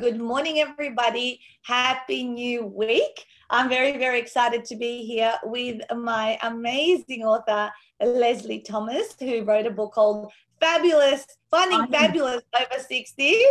Good morning, everybody. Happy new week. I'm very, very excited to be here with my amazing author, Lesley Thomas, who wrote a book called Fabulous, Finding Fabulous Over 60.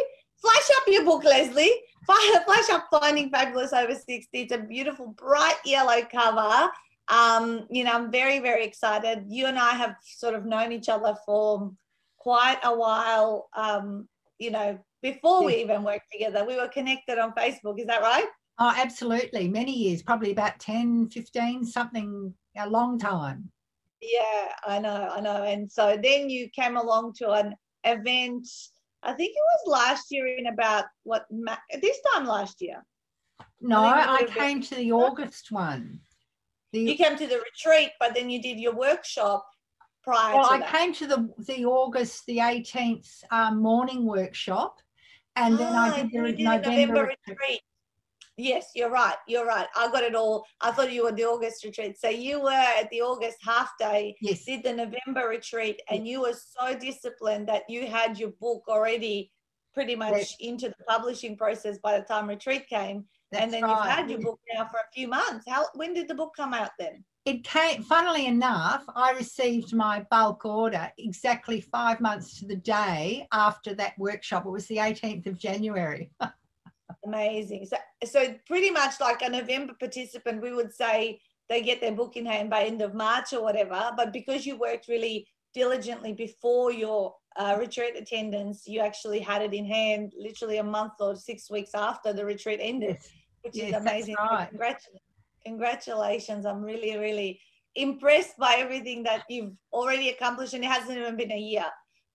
Flash up your book, Lesley. Flash up Finding Fabulous Over 60. It's a beautiful, bright yellow cover. Um, you know, I'm very, very excited. You and I have sort of known each other for quite a while. Um, you know, before we even worked together. We were connected on Facebook. Is that right? Oh, absolutely. Many years, probably about 10, 15, something, a long time. Yeah, I know, I know. And so then you came along to an event, I think it was last year in about what, this time last year. No, I, I came to the August one. The, you came to the retreat, but then you did your workshop prior well, I that. came to the, the August the 18th um, morning workshop and then I ah, did the November, November retreat. retreat. Yes, you're right. You're right. I got it all. I thought you were the August retreat. So you were at the August half day, yes. did the November retreat, and yes. you were so disciplined that you had your book already pretty much yes. into the publishing process by the time retreat came. That's and then right. you've had your book now for a few months. How when did the book come out then? It came funnily enough i received my bulk order exactly five months to the day after that workshop. It was the 18th of january. Amazing. So, so pretty much like a november participant we would say they get their book in hand by end of march or whatever but because you worked really diligently before your uh, retreat attendance you actually had it in hand literally a month or six weeks after the retreat ended which yes, is amazing. Right. congratulations congratulations. I'm really, really impressed by everything that you've already accomplished, and it hasn't even been a year,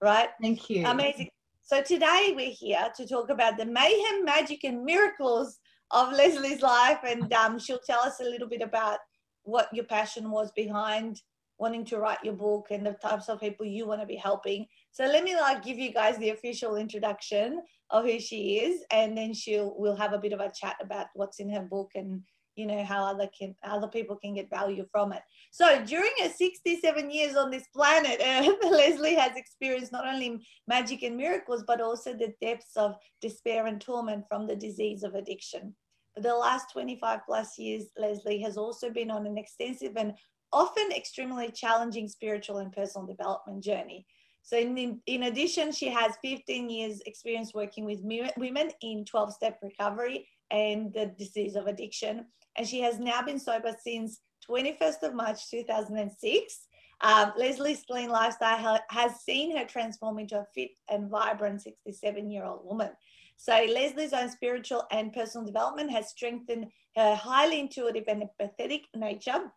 right? Thank you. Amazing. So today we're here to talk about the mayhem, magic, and miracles of Lesley's life, and um, she'll tell us a little bit about what your passion was behind wanting to write your book and the types of people you want to be helping. So let me like give you guys the official introduction of who she is, and then she'll we'll have a bit of a chat about what's in her book and you know how other can other people can get value from it. So during her 67 years on this planet earth uh, lesley has experienced not only magic and miracles but also the depths of despair and torment from the disease of addiction. For the last 25 plus years lesley has also been on an extensive and often extremely challenging spiritual and personal development journey. So in, in addition, she has 15 years experience working with women in 12-step recovery and the disease of addiction and she has now been sober since 21st of March 2006. Um, Lesley's clean lifestyle has seen her transform into a fit and vibrant 67 year old woman. So, Lesley's own spiritual and personal development has strengthened her highly intuitive and empathetic nature,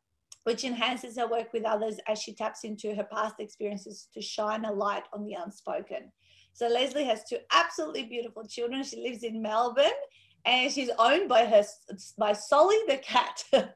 which enhances her work with others as she taps into her past experiences to shine a light on the unspoken. So, Lesley has two absolutely beautiful children. She lives in Melbourne and she's owned by her by Solly the cat.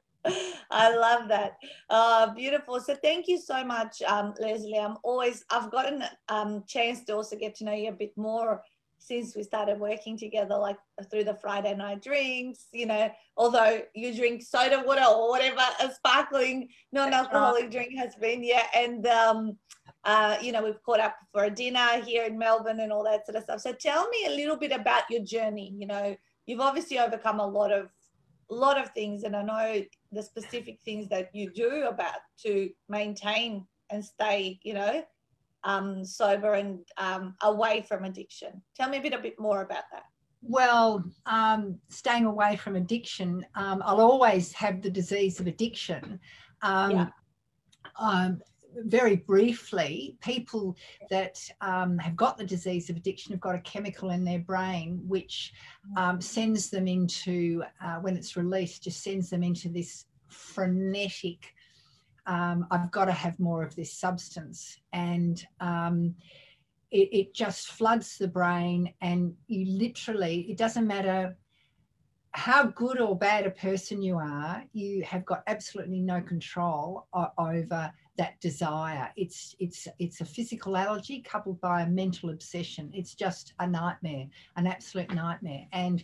I love that. Uh, beautiful. So thank you so much, um, Lesley. I'm always I've gotten um chance to also get to know you a bit more since we started working together, like through the Friday night drinks. You know, although you drink soda water or whatever a sparkling non-alcoholic drink has been, yeah, and um, uh, you know, we've caught up for a dinner here in Melbourne and all that sort of stuff. So tell me a little bit about your journey. You know you've obviously overcome a lot of a lot of things and i know the specific things that you do about to maintain and stay you know um, sober and um, away from addiction. Tell me a bit a bit more about that. Well um, staying away from addiction um, i'll always have the disease of addiction. Um, yeah. Very briefly, people that um, have got the disease of addiction have got a chemical in their brain which um, sends them into, uh, when it's released, just sends them into this frenetic, um, I've got to have more of this substance. And um, it, it just floods the brain, and you literally, it doesn't matter how good or bad a person you are, you have got absolutely no control over that desire. It's it's it's a physical allergy coupled by a mental obsession. It's just a nightmare, an absolute nightmare. And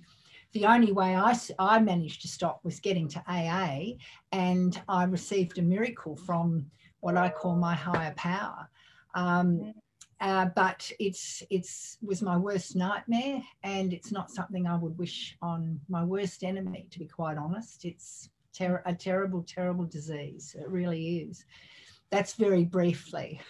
the only way I, I managed to stop was getting to AA, and I received a miracle from what I call my higher power. Um, uh, but it's it's was my worst nightmare, and it's not something I would wish on my worst enemy. To be quite honest, it's ter- a terrible, terrible disease. It really is. That's very briefly.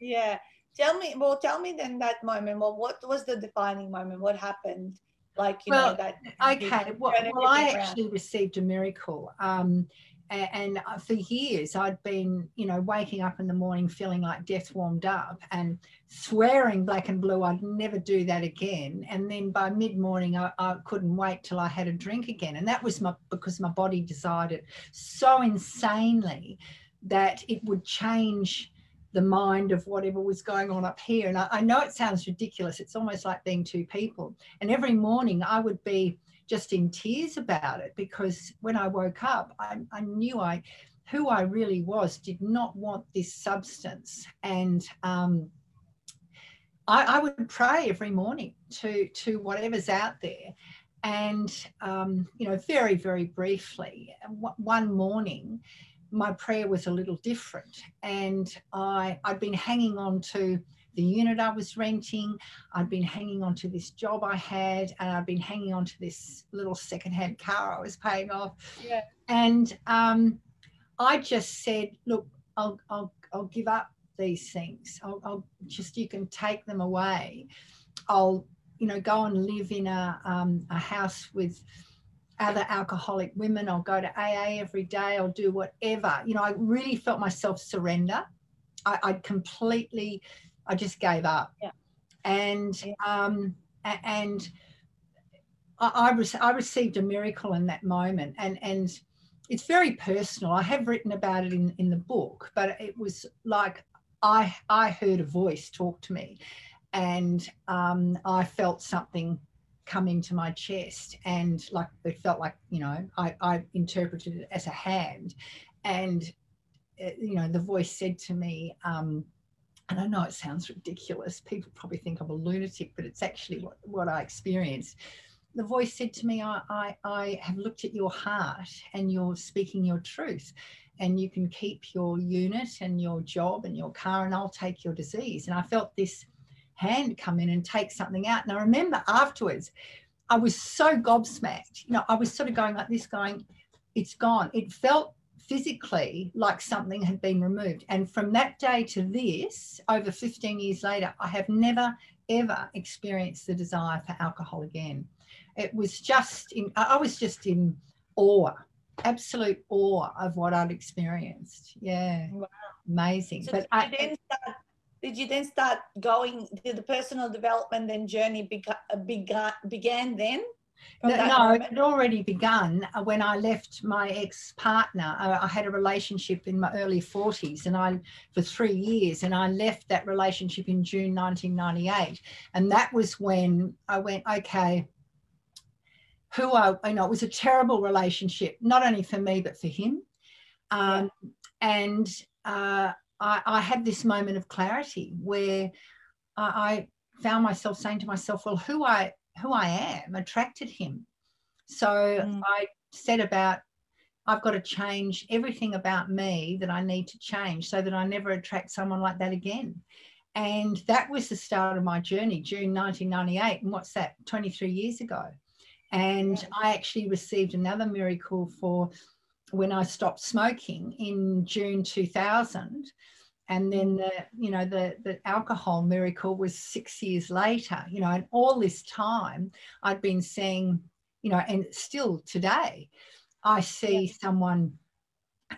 Yeah. Tell me. Well, tell me then that moment. Well, what was the defining moment? What happened? Like you well, know that. Okay. Well, well I actually received a miracle. Um, and uh, for years i'd been you know waking up in the morning feeling like death warmed up and swearing black and blue i'd never do that again and then by mid-morning I, I, couldn't wait till i had a drink again and that was my because my body desired it so insanely that it would change the mind of whatever was going on up here and I, I know it sounds ridiculous it's almost like being two people and every morning i would be just in tears about it because when I woke up, I, I knew I who I really was did not want this substance. And um, I, I, would pray every morning to, to whatever's out there. And, um, you know, very, very briefly, one morning, my prayer was a little different. And I, I'd been hanging on to the unit I was renting. I'd been hanging on to this job I had, and I'd been hanging on to this little secondhand car I was paying off. Yeah. And um, I just said, look, I'll, I'll, I'll give up these things. I'll, I'll just, you can take them away. I'll, you know, go and live in a, um, a house with other alcoholic women. I'll go to AA every day. I'll do whatever. You know, I really felt myself surrender. I, I'd completely I just gave up. Yeah. And yeah. um, and I, I, re- I received a miracle in that moment, and and it's very personal. I have written about it in in the book, but it was like I I heard a voice talk to me, and um, I felt something come into my chest and like it felt like you know I, I interpreted it as a hand and uh, you know the voice said to me um, and I know it sounds ridiculous. People probably think I'm a lunatic, but it's actually what, what I experienced. The voice said to me, I, I, I have looked at your heart and you're speaking your truth. And you can keep your unit and your job and your car, and I'll take your disease. And I felt this hand come in and take something out. And I remember afterwards, I was so gobsmacked. You know, I was sort of going like this, going, it's gone. It felt physically like something had been removed. And from that day to this, over 15 years later, I have never, ever experienced the desire for alcohol again. It was just in, I was just in awe, absolute awe of what I'd experienced. Yeah. Wow. Amazing. So but I, then start, did you then start going, did the personal development then journey began, began, began then? No, no it had already begun uh, when I left my ex partner. I had a relationship in my early 40s and I, for three years, and I left that relationship in June 1998. And that was when I went, okay, who I, you know, it was a terrible relationship, not only for me, but for him. Um. And uh, I, I, had this moment of clarity where I, I found myself saying to myself, well, who I who I am attracted him. So mm. I said about I've got to change everything about me that I need to change so that I never attract someone like that again. And that was the start of my journey, June 1998. And what's that, 23 years ago? And I actually received another miracle for when I stopped smoking in June 2000 and then the you know the the alcohol miracle was six years later you know and all this time i'd been seeing you know and still today i see yeah. someone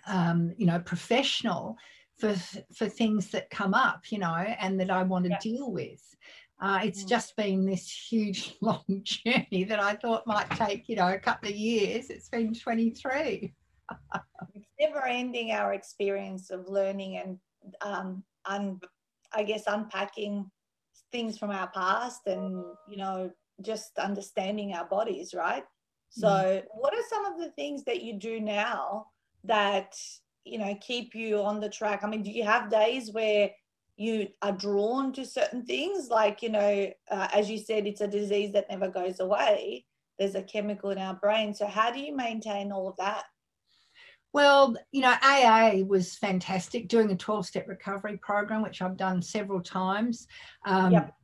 um, you know professional for for things that come up you know and that i want to yeah. deal with uh, it's mm. just been this huge long journey that i thought might take you know a couple of years it's been 23 it's never ending our experience of learning and um, un, I guess unpacking things from our past and you know just understanding our bodies, right? So, mm. what are some of the things that you do now that you know keep you on the track? I mean, do you have days where you are drawn to certain things, like you know, uh, as you said, it's a disease that never goes away. There's a chemical in our brain. So, how do you maintain all of that? Well, you know, AA was fantastic, doing a 12 step recovery program, which I've done several times. Um, yep.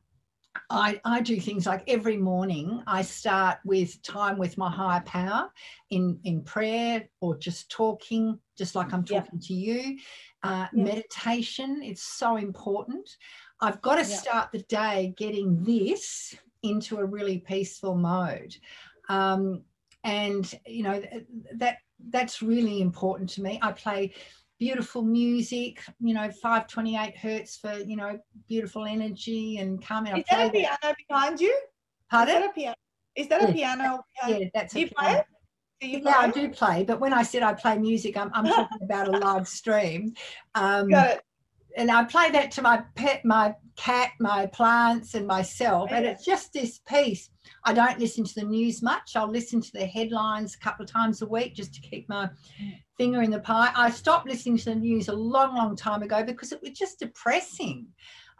I, I do things like every morning I start with time with my higher power in, in prayer or just talking, just like I'm talking yep. to you. Uh, yep. Meditation, it's so important. I've got to start the day getting this into a really peaceful mode. Um, and, you know, that that's really important to me. I play beautiful music, you know, 528 hertz for, you know, beautiful energy and calming. Is that a piano that. behind you? Pardon? Is that a piano? Is that a piano? Yeah, that's do you piano. play you yeah, I do play, but when I said I play music, I'm, I'm talking about a live stream. Um, Got it. And I play that to my pet, my cat, my plants, and myself. And it's just this piece. I don't listen to the news much. I'll listen to the headlines a couple of times a week just to keep my finger in the pie. I stopped listening to the news a long, long time ago because it was just depressing.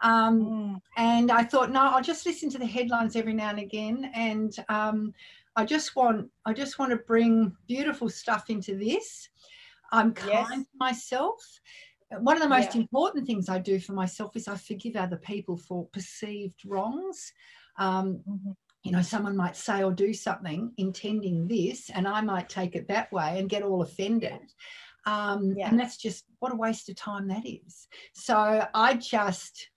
Um, mm. And I thought, no, I'll just listen to the headlines every now and again. And um, I just want, I just want to bring beautiful stuff into this. I'm kind yes. to myself one of the most yeah. important things I do for myself is I forgive other people for perceived wrongs. Um, mm-hmm. You know, someone might say or do something intending this, and I might take it that way and get all offended. Um, yeah. And that's just what a waste of time that is. So I just,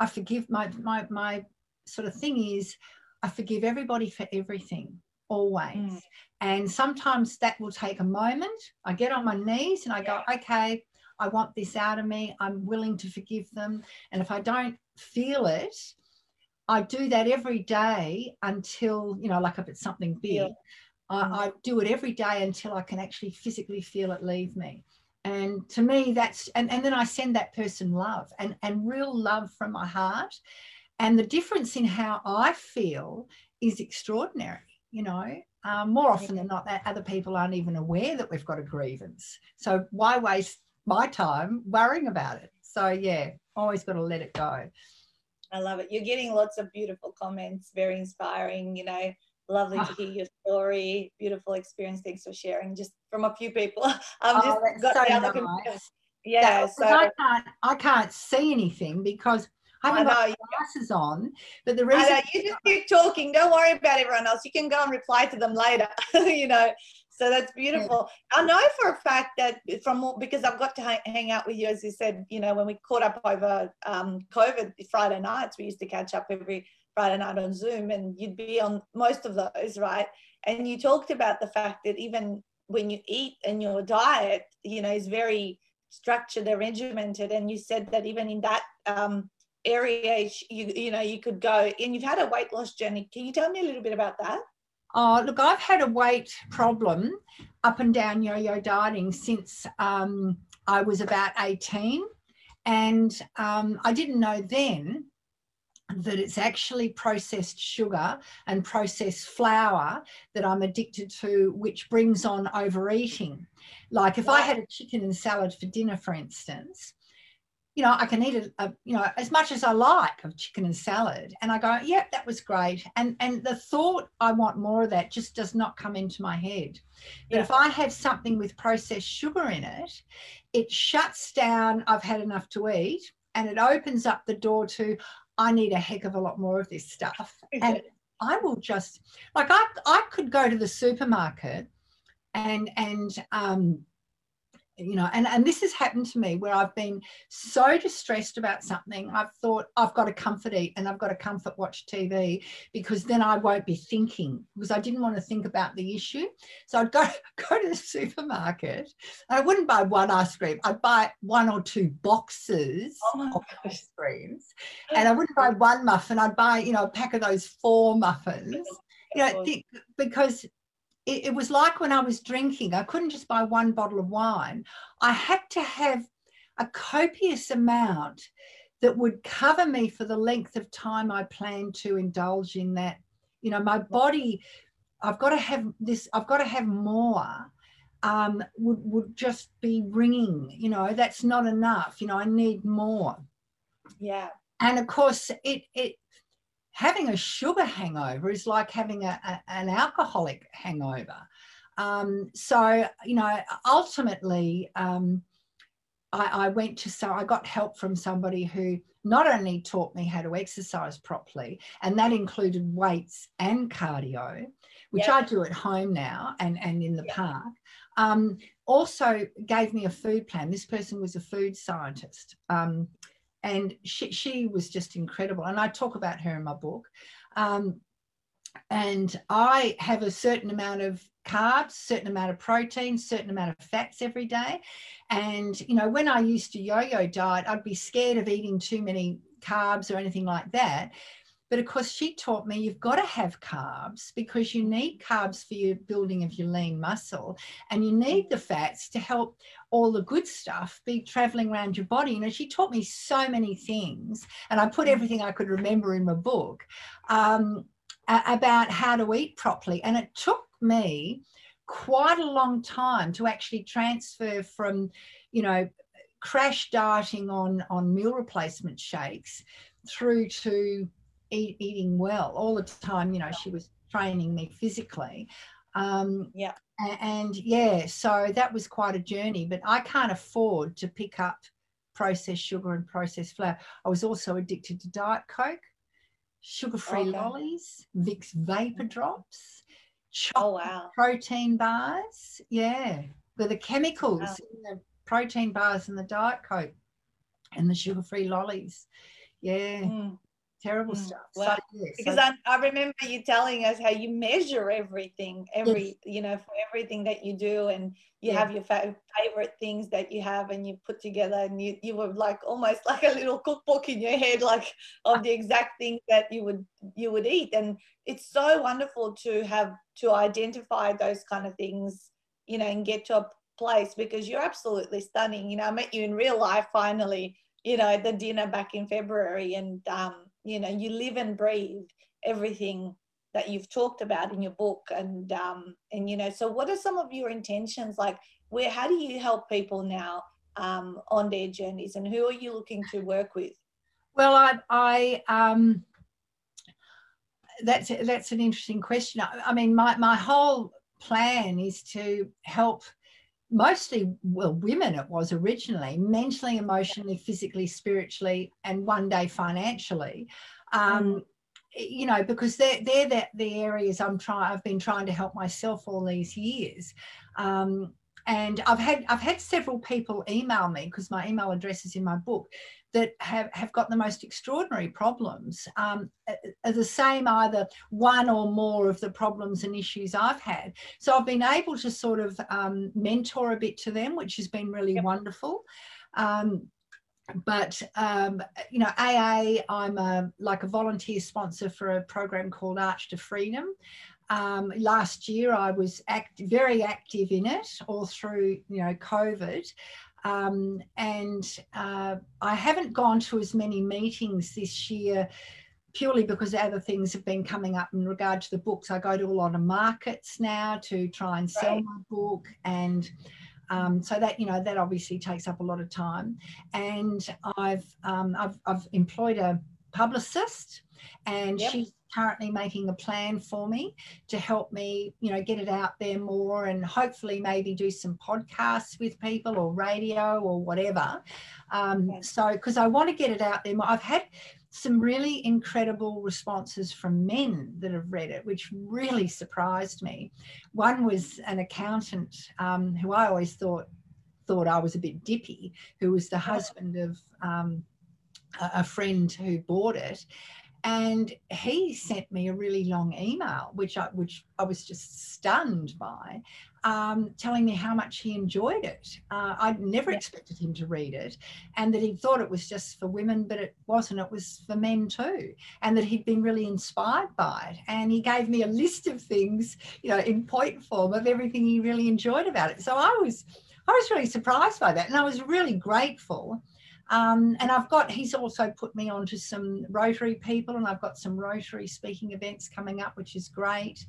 I forgive my my my sort of thing is I forgive everybody for everything always. Mm. And sometimes that will take a moment. I get on my knees and I go, okay, I want this out of me. I'm willing to forgive them. And if I don't feel it, I do that every day until, you know, like if it's something big, yeah. I, mm. I do it every day until I can actually physically feel it leave me. And to me, that's, and, and then I send that person love and, and real love from my heart. And the difference in how I feel is extraordinary, you know. Um, more often than not, that other people aren't even aware that we've got a grievance. So why waste my time worrying about it. So yeah, always got to let it go. I love it. You're getting lots of beautiful comments, very inspiring, you know, lovely to hear your story, beautiful experience. Thanks for sharing just from a few people. I've oh, just oh, got so the other nice. Yeah, so I can't I can't see anything because I haven't I know, got glasses yeah. on. But the reason you just keep talking. Don't worry about everyone else. You can go and reply to them later. you know, so that's beautiful. I know for a fact that from because I've got to hang out with you, as you said, you know, when we caught up over um, COVID Friday nights, we used to catch up every Friday night on Zoom, and you'd be on most of those, right? And you talked about the fact that even when you eat and your diet, you know, is very structured and regimented, and you said that even in that um, area, you you know, you could go. And you've had a weight loss journey. Can you tell me a little bit about that? Oh, look, I've had a weight problem up and down yo yo dieting since um, I was about 18. And um, I didn't know then that it's actually processed sugar and processed flour that I'm addicted to, which brings on overeating. Like if I had a chicken and salad for dinner, for instance, you know, I can eat it, uh, you know, as much as I like of chicken and salad. And I go, yeah, that was great. And and the thought I want more of that just does not come into my head. But yeah. if I have something with processed sugar in it, it shuts down, I've had enough to eat, and it opens up the door to, I need a heck of a lot more of this stuff. And I will just like I I could go to the supermarket and and um you know and and this has happened to me where i've been so distressed about something. I've thought i've got to comfort eat and i've got to comfort watch tv because then i won't be thinking because i didn't want to think about the issue. So i'd go go to the supermarket and i wouldn't buy one ice cream. I'd buy one or two boxes oh of ice creams and i wouldn't buy one muffin. I'd buy you know a pack of those four muffins. You know oh. because it, it was like when I was drinking, I couldn't just buy one bottle of wine. I had to have a copious amount that would cover me for the length of time I planned to indulge in that. You know, my body, I've got to have this, I've got to have more. Um, would would just be ringing. You know, that's not enough. You know, I need more. Yeah. And of course, it it having a sugar hangover is like having a, a, an alcoholic hangover. Um, so, you know, ultimately, um, I, I went to so I got help from somebody who not only taught me how to exercise properly, and that included weights and cardio, which I do at home now and, and in the park. Um, also gave me a food plan. This person was a food scientist. Um, and she, she was just incredible. And I talk about her in my book. Um, and I have a certain amount of carbs, certain amount of protein, certain amount of fats every day. And, you know, when I used to yo yo diet, I'd be scared of eating too many carbs or anything like that. But of course, she taught me you've got to have carbs because you need carbs for your building of your lean muscle, and you need the fats to help all the good stuff be traveling around your body. You know, she taught me so many things, and I put everything I could remember in my book um, about how to eat properly. And it took me quite a long time to actually transfer from, you know, crash dieting on on meal replacement shakes through to eat, eating well all the time. You know, she was training me physically. Um, yeah. And, and yeah, so that was quite a journey, but I can't afford to pick up processed sugar and processed flour. I was also addicted to Diet Coke, sugar free okay. lollies, Vicks vapor drops, oh, wow. protein bars. Yeah, with the chemicals wow. in the protein bars and the Diet Coke and the sugar free lollies. Yeah. Mm terrible mm, stuff. Well, so, yeah, because so, I, I remember you telling us how you measure everything, every yes. you know, for everything that you do, and you yeah. have your fa- favorite things that you have, and you put together, and you you were like almost like a little cookbook in your head, like of the exact things that you would you would eat, and it's so wonderful to have to identify those kind of things, you know, and get to a place because you're absolutely stunning. You know, I met you in real life finally you know at the dinner back in february and um, you know you live and breathe everything that you've talked about in your book and um, and you know so what are some of your intentions? Like where how do you help people now um, on their journeys and who are you looking to work with? Well i i um that's that's an interesting question. I, I mean my my whole plan is to help mostly well women it was originally mentally emotionally physically spiritually and one day financially. Um, mm. you know because they're they're the, the areas i'm trying i've been trying to help myself all these years. Um, and I've had I've had several people email me because my email address is in my book that have, have got the most extraordinary problems um, are the same either one or more of the problems and issues I've had. So I've been able to sort of um, mentor a bit to them, which has been really yep. wonderful. Um, but um, you know, AA, I'm a, like a volunteer sponsor for a program called Arch to Freedom. Um, last year, I was act, very active in it all through you know COVID. Um, and uh, I haven't gone to as many meetings this year purely because other things have been coming up in regard to the books. I go to a lot of markets now to try and sell right. my book and um, so that you know that obviously takes up a lot of time and I've um, I've, I've employed a publicist and yep. she's currently making a plan for me to help me, you know, get it out there more and hopefully maybe do some podcasts with people or radio or whatever. Um, So, because I want to get it out there more. I've had some really incredible responses from men that have read it, which really surprised me. One was an accountant um, who I always thought thought I was a bit dippy, who was the husband of um, a friend who bought it and he sent me a really long email which i which i was just stunned by um, telling me how much he enjoyed it. Uh, i'd never yeah. expected him to read it and that he thought it was just for women but it wasn't. It was for men too and that he'd been really inspired by it. And he gave me a list of things you know in point form of everything he really enjoyed about it. So i was i was really surprised by that and i was really grateful um, and I've got, he's also put me on to some Rotary people, and I've got some Rotary speaking events coming up, which is great.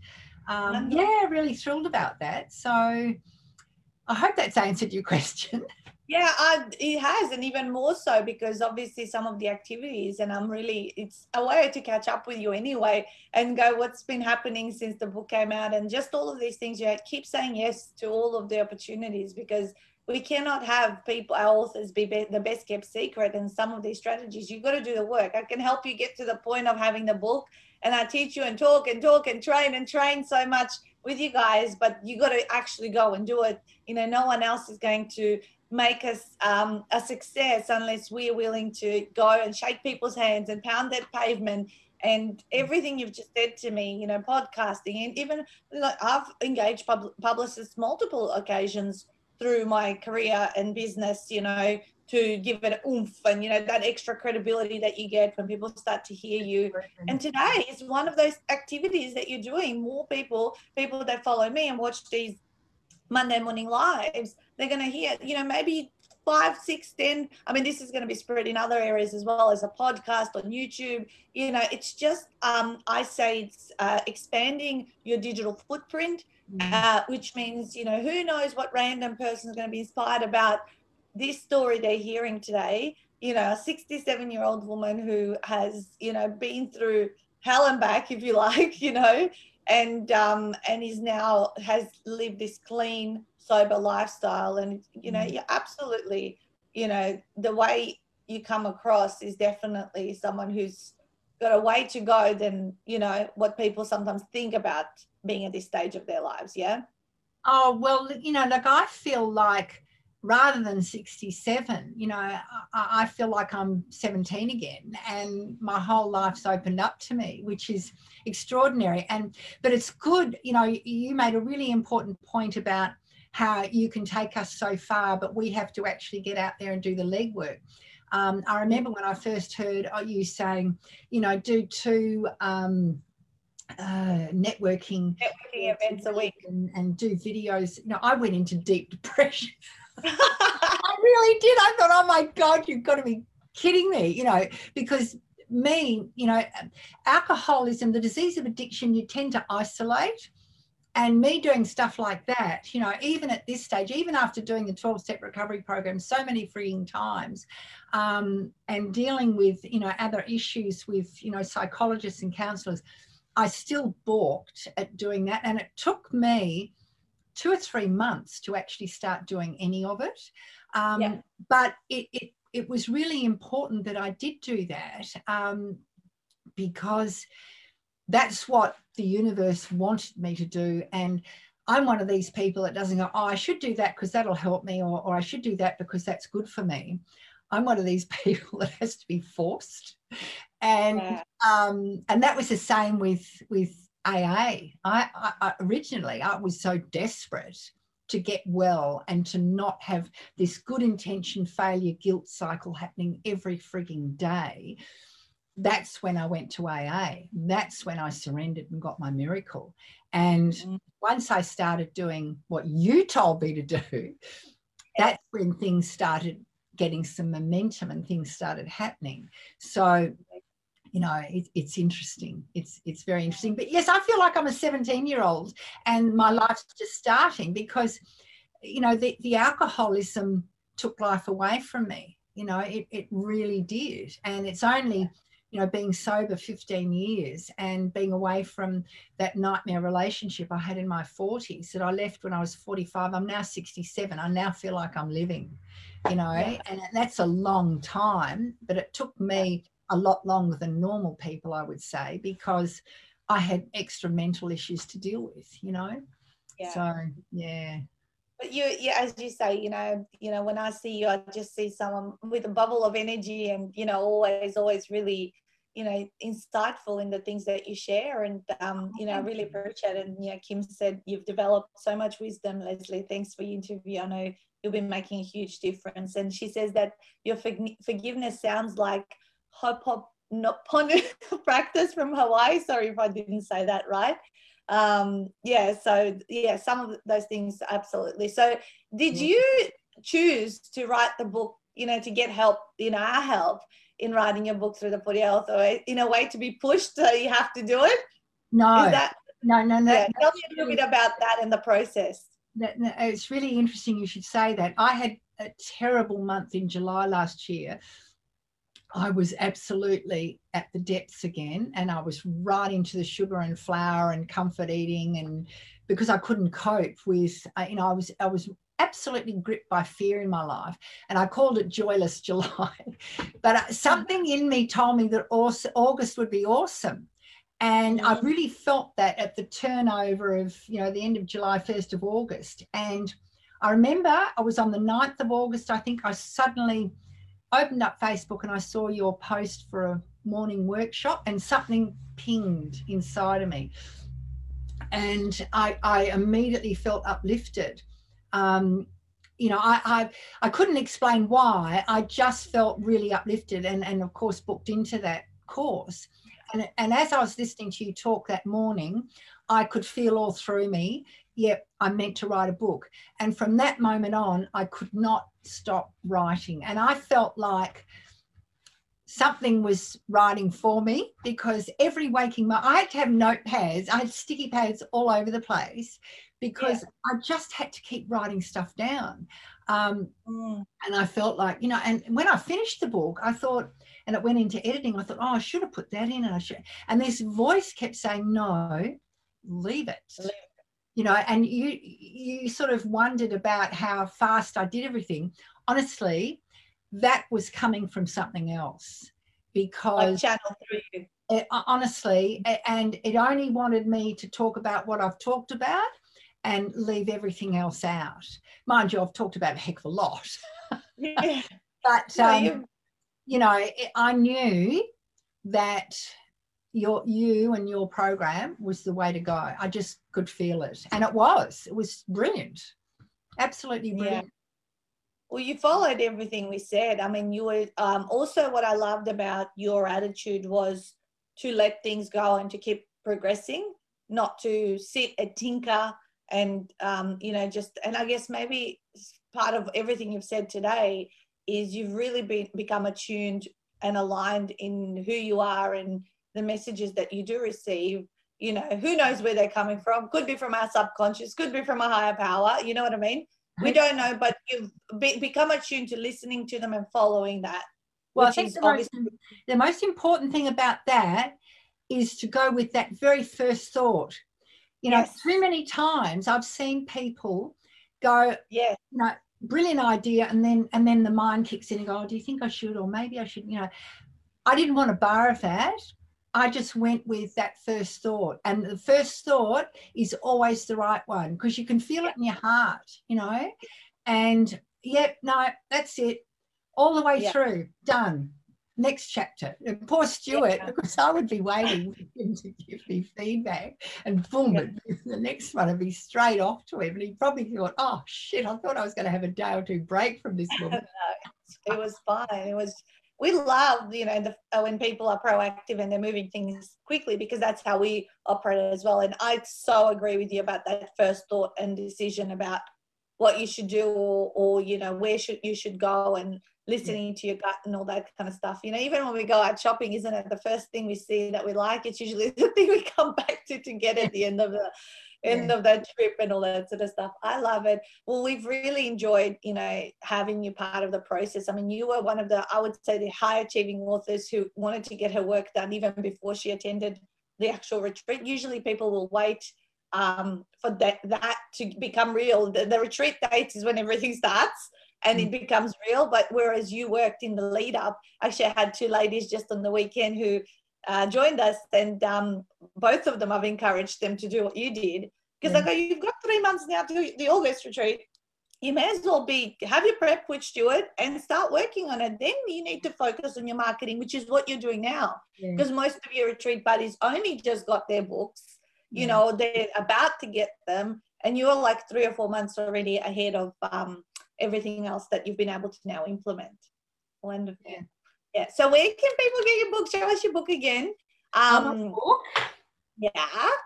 Um, yeah, really thrilled about that. So I hope that's answered your question. Yeah, I, it has, and even more so because obviously some of the activities, and I'm really, it's a way to catch up with you anyway and go, what's been happening since the book came out, and just all of these things. You keep saying yes to all of the opportunities because we cannot have people, our authors, be, be the best kept secret. And some of these strategies, you've got to do the work. I can help you get to the point of having the book, and I teach you and talk and talk and train and train so much with you guys, but you got to actually go and do it. You know, no one else is going to make us um, a success unless we're willing to go and shake people's hands and pound that pavement and everything you've just said to me, you know, podcasting and even like I've engaged pub- publicists multiple occasions through my career and business, you know, to give it oomph and you know that extra credibility that you get when people start to hear you. And today is one of those activities that you're doing. More people, people that follow me and watch these Monday morning lives, they're going to hear, you know, maybe five, six, ten. I mean, this is going to be spread in other areas as well as a podcast on YouTube. You know, it's just, um, I say it's uh, expanding your digital footprint. Uh, which means, you know, who knows what random person is going to be inspired about this story they're hearing today. You know, a 67 year old woman who has, you know, been through hell and back, if you like, you know, and um, and is now has lived this clean, sober lifestyle. And you know, mm. yeah, absolutely, you know, the way you come across is definitely someone who's got a way to go than you know what people sometimes think about being at this stage of their lives. Yeah. Oh well, you know, like I feel like rather than 67 you know I, I, feel like i'm 17 again and my whole life's opened up to me which is extraordinary and but it's good you know you made a really important point about how you can take us so far but we have to actually get out there and do the legwork um, i remember when i first heard you saying you know do two um, uh, networking, networking events a week and, and, do videos. You know, I went into deep depression. I really did. I thought, oh my God, you've got to be kidding me, you know, because me, you know, alcoholism, the disease of addiction, you tend to isolate. And me doing stuff like that, you know, even at this stage, even after doing the 12 step recovery program so many freeing times, um, and dealing with, you know, other issues with, you know, psychologists and counselors, I still balked at doing that. And it took me two or three months to actually start doing any of it. Um, yeah. But it, it, it was really important that I did do that um, because that's what the universe wanted me to do. And I'm one of these people that doesn't go, oh, I should do that because that'll help me, or, or I should do that because that's good for me. I'm one of these people that has to be forced. And yeah. um, and that was the same with with AA. I, I, originally I was so desperate to get well and to not have this good intention failure guilt cycle happening every frigging day. That's when I went to AA. That's when I surrendered and got my miracle. And mm. once I started doing what you told me to do, that's when things started getting some momentum and things started happening. So you know it, it's interesting. It's it's very interesting. But yes i feel like i'm a 17 year old and my life's just starting because you know the, the alcoholism took life away from me. You know it, it really did. And it's only you know being sober 15 years and being away from that nightmare relationship i had in my 40s that i left when i was 45 i'm now 67 i now feel like i'm living you know and that's a long time but it took me a lot longer than normal people, I would say, because I had extra mental issues to deal with, you know? Yeah. So, yeah. But you, yeah, as you say, you know, you know, when I see you, I just see someone with a bubble of energy and, you know, always, always really, you know, insightful in the things that you share. And, um, you know, I really appreciate it. And, yeah, Kim said you've developed so much wisdom, Lesley. Thanks for your interview. I know you'll be making a huge difference. And she says that your forgiveness sounds like Ho'oponopono practice from Hawaii. Sorry if I didn't say that right. Um, yeah, so yeah, some of those things absolutely. So, did mm-hmm. you choose to write the book? You know, to get help, you know, our help in writing your book through the footy health, or in a way to be pushed, so you have to do it. No, Is that no, no, no. Yeah, tell me a little bit about that and the process. That, it's really interesting you should say that. I had a terrible month in July last year, I was absolutely at the depths again, and I was right into the sugar and flour and comfort eating, and because I couldn't cope with, uh, you know, I was I was absolutely gripped by fear in my life, and I called it joyless July. but uh, something in me told me that August would be awesome, and I mm. really felt that at the turnover of you know the end of July, first of August, and I remember I was on the 9th of August. I think I suddenly opened up Facebook and I saw your post for a morning workshop and something pinged inside of me. And I, I immediately felt uplifted. Um, you know, I, I, I couldn't explain why. I just felt really uplifted and, and of course booked into that course. And, and as I was listening to you talk that morning, I could feel all through me, yep, I'm meant to write a book. And from that moment on, I could not stop writing. And I felt like something was writing for me because every waking moment, I had to have notepads, I had sticky pads all over the place because yeah. I just had to keep writing stuff down. Um, mm. And I felt like, you know, and when I finished the book, I thought, and it went into editing, I thought, oh, I should have put that in. And I should. And this voice kept saying, no, leave it. Leave it you know and you you sort of wondered about how fast i did everything honestly that was coming from something else because channel through you. It, honestly and it only wanted me to talk about what i've talked about and leave everything else out mind you i've talked about a heck of a lot yeah. but um, you know i knew that your you and your program was the way to go. I just could feel it, and it was. It was brilliant, absolutely brilliant. Yeah. Well, you followed everything we said. I mean, you were um, also what I loved about your attitude was to let things go and to keep progressing, not to sit and tinker and um, you know just. And I guess maybe part of everything you've said today is you've really been become attuned and aligned in who you are and the messages that you do receive you know who knows where they're coming from. Could be from our subconscious could be from a higher power you know what i mean? We don't know but you've be, become attuned to listening to them and following that well i think the most, the most important thing about that is to go with that very first thought. You know yes. too many times i've seen people go yeah you know brilliant idea and then and then the mind kicks in and go oh, do you think i should or maybe i should you know. I didn't want to borrow that I just went with that first thought. And the first thought is always the right one because you can feel it in your heart, you know? And yep, no, that's it. All the way yeah. through, done. Next chapter. And poor Stuart, yeah. because I would be waiting for him to give me feedback. And boom, yeah. the next one would be straight off to him. And he probably thought, oh shit, I thought I was going to have a day or two break from this woman. it was fine. It was we love you know the, uh, when people are proactive and they're moving things quickly because that's how we operate as well. And i so agree with you about that first thought and decision about what you should do or, or you know where should you should go and listening to your gut and all that kind of stuff. You know even when we go out shopping isn't it the first thing we see that we like? It's usually the thing we come back to to get at the end of the end of that trip and all that sort of stuff. I love it. Well, we've really enjoyed, you know, having you part of the process. I mean, you were one of the, I would say, the high achieving authors who wanted to get her work done even before she attended the actual retreat. Usually people will wait um, for that, that to become real. The, the retreat date is when everything starts and it mm. becomes real. But whereas you worked in the lead up, actually, I had two ladies just on the weekend who uh, joined us, and um, both of them have encouraged them to do what you did. Because yeah. I go, you've got three months now to do the August retreat. You may as well be have your prep which with Stuart and start working on it. Then you need to focus on your marketing, which is what you're doing now. Because yeah. most of your retreat buddies only just got their books. You yeah. know, they're about to get them, and you're like three or four months already ahead of um, everything else that you've been able to now implement. Wonderful. Yeah. Yeah. So where can people get your book? Show us your book again. Um. Yeah.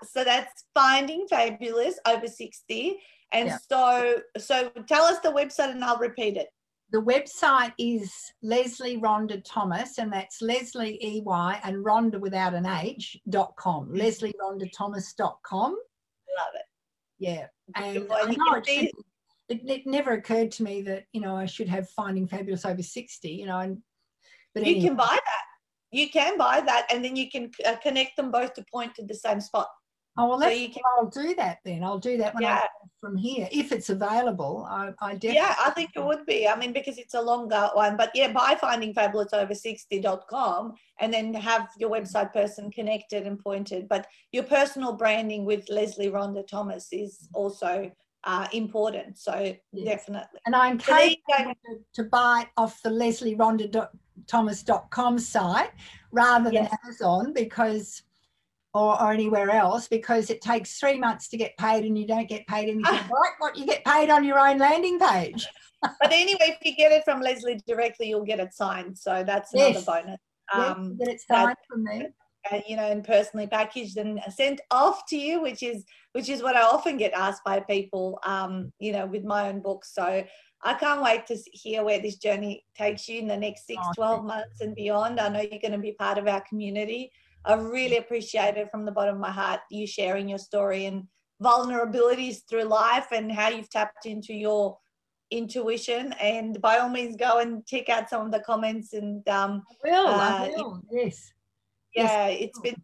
So that's Finding Fabulous over 60. And yeah. so so tell us the website and I'll repeat it. The website is Lesley Rhonda Thomas, and that's Lesley E Y and Rhonda without an H dot com. Mm-hmm. Lesley Rhonda Thomas dot com. Love it. Yeah. And I know it should, it, it, never occurred to me that you know I should have Finding Fabulous over sixty. You know, and but you anyway. can buy that. You can buy that, and then you can uh, connect them both to point to the same spot. Oh well, so can, I'll do that then. I'll do that when yeah. I from here if it's available. I, I definitely. Yeah, I think it would be. I mean, because it's a longer one, but yeah, by finding fabulousover60.com and then have your website person connected and pointed. But your personal branding with Lesley Rhonda Thomas is also uh, important. So yes. definitely. And I encourage so you to, to buy off the Lesley Rhonda Thomas.com site rather than yes. Amazon because or, or, anywhere else because it takes three months to get paid and you don't get paid anything like what you get paid on your own landing page. but anyway, if you get it from Lesley directly, you'll get it signed. So that's yes. another bonus. Um, get it signed from me. Uh, you know, and personally packaged and sent off to you, which is which is what I often get asked by people. Um, you know, with my own books. So I can't wait to hear where this journey takes you in the next six, oh, 12 months and beyond. I know you're going to be part of our community. I really appreciate it from the bottom of my heart, you sharing your story and vulnerabilities through life and how you've tapped into your intuition. And by all means, go and check out some of the comments. And um, I will, uh, I will. yes. Yeah, yes. it's been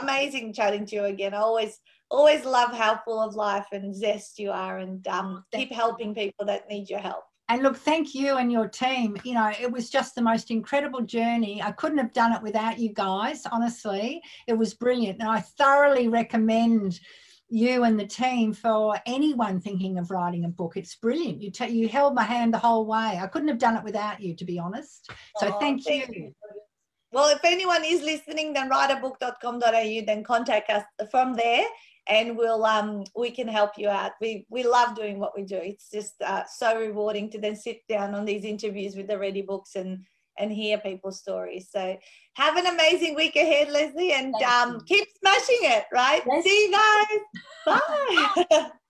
amazing chatting to you again. I always, always love how full of life and zest you are, and um, keep helping people that need your help and look, thank you and your team. You know, it was just the most incredible journey. I couldn't have done it without you guys, honestly. It was brilliant. And I thoroughly recommend you and the team for anyone thinking of writing a book. It's brilliant. You t- you held my hand the whole way. I couldn't have done it without you, to be honest. So oh, thank, thank you. you. Well, if anyone is listening, then writeabook.com.au, then contact us from there and we'll um we can help you out. We we love doing what we do. It's just uh, so rewarding to then sit down on these interviews with the ready books and and hear people's stories. So have an amazing week ahead lesley and um keep smashing it right? See you guys. Bye